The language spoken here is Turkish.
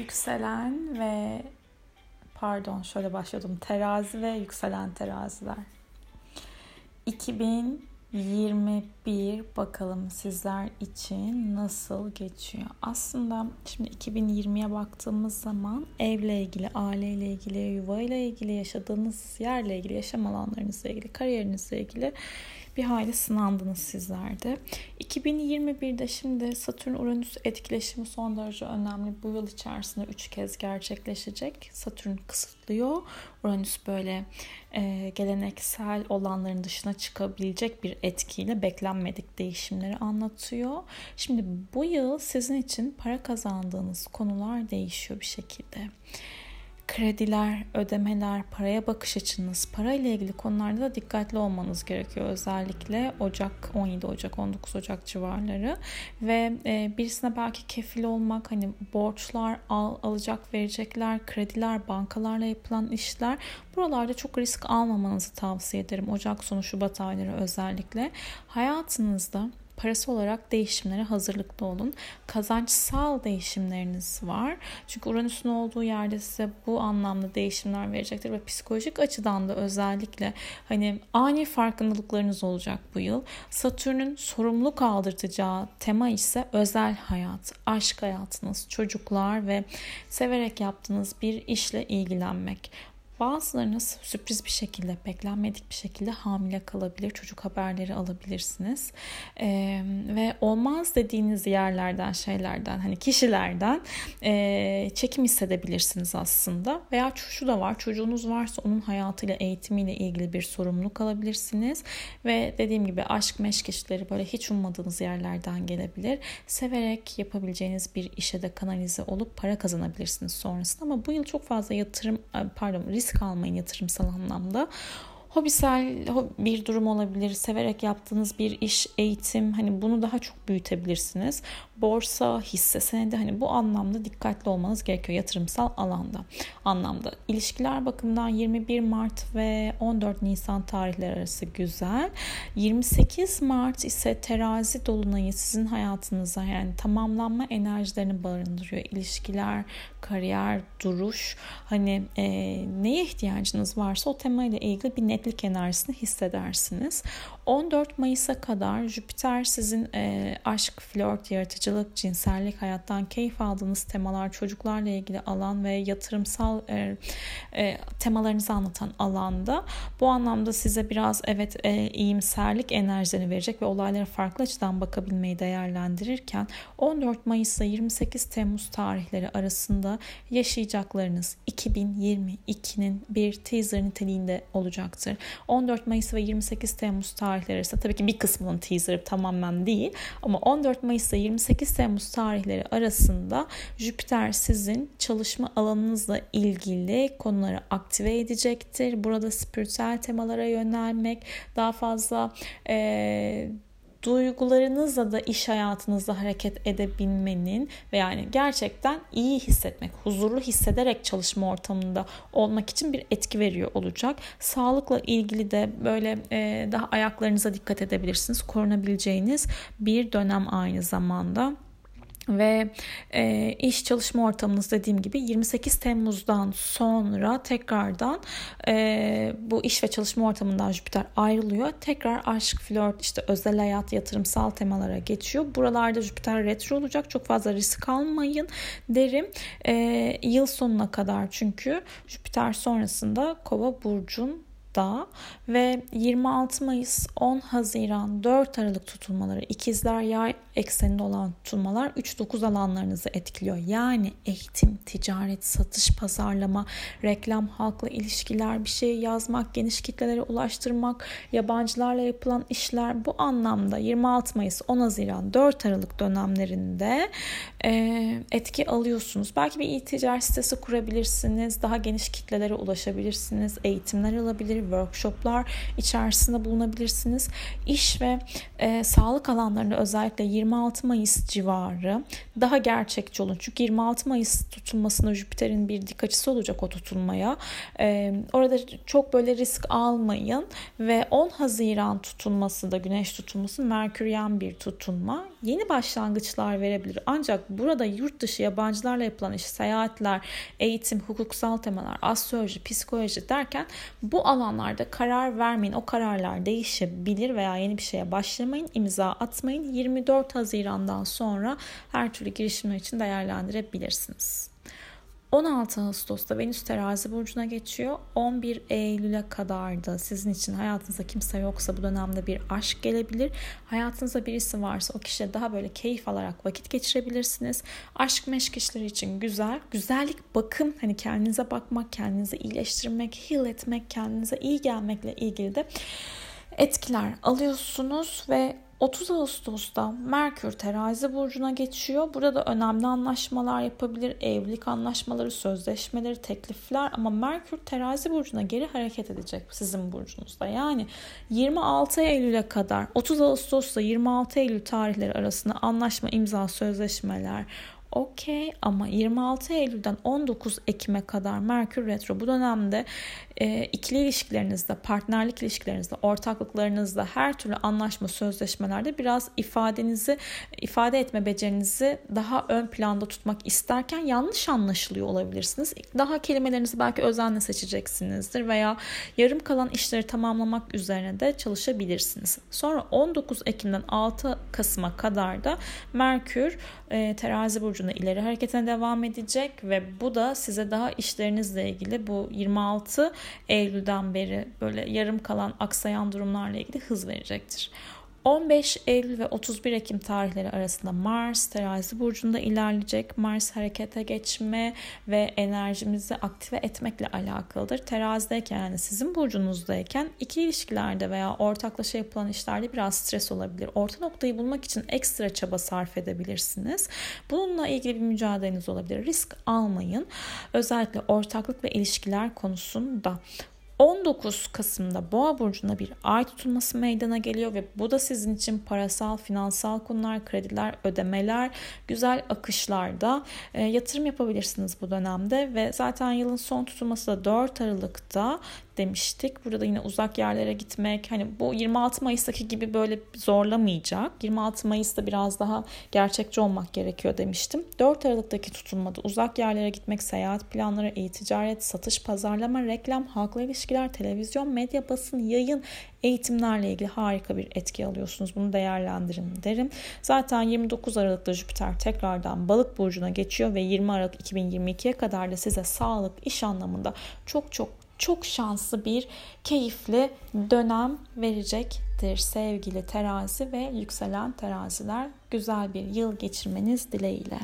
Yükselen ve pardon şöyle başladım. Terazi ve yükselen teraziler. 2021 bakalım sizler için nasıl geçiyor? Aslında şimdi 2020'ye baktığımız zaman evle ilgili, aileyle ilgili, yuvayla ilgili, yaşadığınız yerle ilgili, yaşam alanlarınızla ilgili, kariyerinizle ilgili bir hayli sınandınız sizler de. 2021'de şimdi Satürn-Uranüs etkileşimi son derece önemli. Bu yıl içerisinde 3 kez gerçekleşecek. Satürn kısıtlıyor. Uranüs böyle e, geleneksel olanların dışına çıkabilecek bir etkiyle beklenmedik değişimleri anlatıyor. Şimdi bu yıl sizin için para kazandığınız konular değişiyor bir şekilde krediler, ödemeler, paraya bakış açınız, parayla ilgili konularda da dikkatli olmanız gerekiyor. Özellikle Ocak, 17 Ocak, 19 Ocak civarları ve e, birisine belki kefil olmak, hani borçlar, al, alacak verecekler, krediler, bankalarla yapılan işler buralarda çok risk almamanızı tavsiye ederim. Ocak sonu Şubat ayları özellikle hayatınızda parası olarak değişimlere hazırlıklı olun. Kazançsal değişimleriniz var. Çünkü Uranüs'ün olduğu yerde size bu anlamda değişimler verecektir ve psikolojik açıdan da özellikle hani ani farkındalıklarınız olacak bu yıl. Satürn'ün sorumluluk aldırtacağı tema ise özel hayat, aşk hayatınız, çocuklar ve severek yaptığınız bir işle ilgilenmek. Bazılarınız sürpriz bir şekilde, beklenmedik bir şekilde hamile kalabilir. Çocuk haberleri alabilirsiniz. Ee, ve olmaz dediğiniz yerlerden, şeylerden, hani kişilerden e, çekim hissedebilirsiniz aslında. Veya şu da var, çocuğunuz varsa onun hayatıyla, eğitimiyle ilgili bir sorumluluk alabilirsiniz. Ve dediğim gibi aşk meşk işleri böyle hiç ummadığınız yerlerden gelebilir. Severek yapabileceğiniz bir işe de kanalize olup para kazanabilirsiniz sonrasında. Ama bu yıl çok fazla yatırım, pardon risk risk almayın yatırımsal anlamda hobisel bir durum olabilir. Severek yaptığınız bir iş, eğitim hani bunu daha çok büyütebilirsiniz. Borsa, hisse senedi hani bu anlamda dikkatli olmanız gerekiyor yatırımsal alanda. Anlamda. İlişkiler bakımından 21 Mart ve 14 Nisan tarihleri arası güzel. 28 Mart ise terazi dolunayı sizin hayatınıza yani tamamlanma enerjilerini barındırıyor. İlişkiler, kariyer, duruş hani e, neye ihtiyacınız varsa o temayla ilgili bir net netlik enerjisini hissedersiniz. 14 Mayıs'a kadar Jüpiter sizin e, aşk, flört, yaratıcılık, cinsellik, hayattan keyif aldığınız temalar, çocuklarla ilgili alan ve yatırımsal e, e, temalarınızı anlatan alanda. Bu anlamda size biraz evet e, iyimserlik enerjilerini verecek ve olaylara farklı açıdan bakabilmeyi değerlendirirken 14 Mayıs ile 28 Temmuz tarihleri arasında yaşayacaklarınız 2022'nin bir teaser niteliğinde olacaktır. 14 Mayıs ve 28 Temmuz tarihleri tarihleri arasında tabii ki bir kısmının teaserı tamamen değil ama 14 Mayıs ile 28 Temmuz tarihleri arasında Jüpiter sizin çalışma alanınızla ilgili konuları aktive edecektir. Burada spiritüel temalara yönelmek, daha fazla e, duygularınızla da iş hayatınızda hareket edebilmenin ve yani gerçekten iyi hissetmek, huzurlu hissederek çalışma ortamında olmak için bir etki veriyor olacak. Sağlıkla ilgili de böyle e, daha ayaklarınıza dikkat edebilirsiniz. Korunabileceğiniz bir dönem aynı zamanda ve e, iş çalışma ortamınız dediğim gibi 28 Temmuz'dan sonra tekrardan e, bu iş ve çalışma ortamından Jüpiter ayrılıyor. Tekrar aşk, flört, işte özel hayat, yatırımsal temalara geçiyor. Buralarda Jüpiter retro olacak. Çok fazla risk almayın derim. E, yıl sonuna kadar çünkü Jüpiter sonrasında Kova burcun da ve 26 Mayıs 10 Haziran 4 Aralık tutulmaları ikizler yay ekseninde olan tutulmalar 3-9 alanlarınızı etkiliyor. Yani eğitim, ticaret, satış, pazarlama, reklam, halkla ilişkiler, bir şey yazmak, geniş kitlelere ulaştırmak, yabancılarla yapılan işler bu anlamda 26 Mayıs 10 Haziran 4 Aralık dönemlerinde e, etki alıyorsunuz. Belki bir e-ticaret sitesi kurabilirsiniz, daha geniş kitlelere ulaşabilirsiniz, eğitimler alabilirsiniz olabilir, workshoplar içerisinde bulunabilirsiniz. İş ve e, sağlık alanlarında özellikle 26 Mayıs civarı daha gerçekçi olun. Çünkü 26 Mayıs tutulmasında Jüpiter'in bir dik açısı olacak o tutulmaya. E, orada çok böyle risk almayın ve 10 Haziran tutulması da güneş tutulması Merküryen bir tutulma. Yeni başlangıçlar verebilir. Ancak burada yurt dışı yabancılarla yapılan iş, seyahatler, eğitim, hukuksal temalar, astroloji, psikoloji derken bu alanlarda karar vermeyin. O kararlar değişebilir veya yeni bir şeye başlamayın, imza atmayın. 24 Haziran'dan sonra her türlü girişimler için değerlendirebilirsiniz. 16 Ağustos'ta Venüs terazi burcuna geçiyor. 11 Eylül'e kadar da sizin için hayatınızda kimse yoksa bu dönemde bir aşk gelebilir. Hayatınızda birisi varsa o kişiyle daha böyle keyif alarak vakit geçirebilirsiniz. Aşk meşk işleri için güzel. Güzellik bakım hani kendinize bakmak, kendinizi iyileştirmek, heal etmek, kendinize iyi gelmekle ilgili de etkiler alıyorsunuz ve 30 Ağustos'ta Merkür terazi burcuna geçiyor. Burada da önemli anlaşmalar yapabilir. Evlilik anlaşmaları, sözleşmeleri, teklifler ama Merkür terazi burcuna geri hareket edecek sizin burcunuzda. Yani 26 Eylül'e kadar 30 Ağustos'ta 26 Eylül tarihleri arasında anlaşma, imza, sözleşmeler, okey ama 26 Eylül'den 19 Ekim'e kadar Merkür Retro bu dönemde e, ikili ilişkilerinizde, partnerlik ilişkilerinizde, ortaklıklarınızda her türlü anlaşma, sözleşmelerde biraz ifadenizi, ifade etme becerinizi daha ön planda tutmak isterken yanlış anlaşılıyor olabilirsiniz. Daha kelimelerinizi belki özenle seçeceksinizdir veya yarım kalan işleri tamamlamak üzerine de çalışabilirsiniz. Sonra 19 Ekim'den 6 Kasım'a kadar da Merkür e, terazi burcunda ileri hareketine devam edecek ve bu da size daha işlerinizle ilgili bu 26 Eylül'den beri böyle yarım kalan aksayan durumlarla ilgili hız verecektir. 15 Eylül ve 31 Ekim tarihleri arasında Mars terazi burcunda ilerleyecek. Mars harekete geçme ve enerjimizi aktive etmekle alakalıdır. Terazideyken yani sizin burcunuzdayken iki ilişkilerde veya ortaklaşa yapılan işlerde biraz stres olabilir. Orta noktayı bulmak için ekstra çaba sarf edebilirsiniz. Bununla ilgili bir mücadeleniz olabilir. Risk almayın. Özellikle ortaklık ve ilişkiler konusunda 19 Kasım'da Boğa burcunda bir ay tutulması meydana geliyor ve bu da sizin için parasal, finansal konular, krediler, ödemeler, güzel akışlarda e, yatırım yapabilirsiniz bu dönemde ve zaten yılın son tutulması da 4 Aralık'ta demiştik. Burada yine uzak yerlere gitmek hani bu 26 Mayıs'taki gibi böyle zorlamayacak. 26 Mayıs'ta biraz daha gerçekçi olmak gerekiyor demiştim. 4 Aralık'taki tutulmada uzak yerlere gitmek, seyahat planları, e-ticaret, satış, pazarlama, reklam, halkla ilişkiler, televizyon, medya, basın, yayın, eğitimlerle ilgili harika bir etki alıyorsunuz. Bunu değerlendirin derim. Zaten 29 Aralık'ta Jüpiter tekrardan balık burcuna geçiyor ve 20 Aralık 2022'ye kadar da size sağlık, iş anlamında çok çok çok şanslı bir keyifli dönem verecektir sevgili terazi ve yükselen teraziler. Güzel bir yıl geçirmeniz dileğiyle.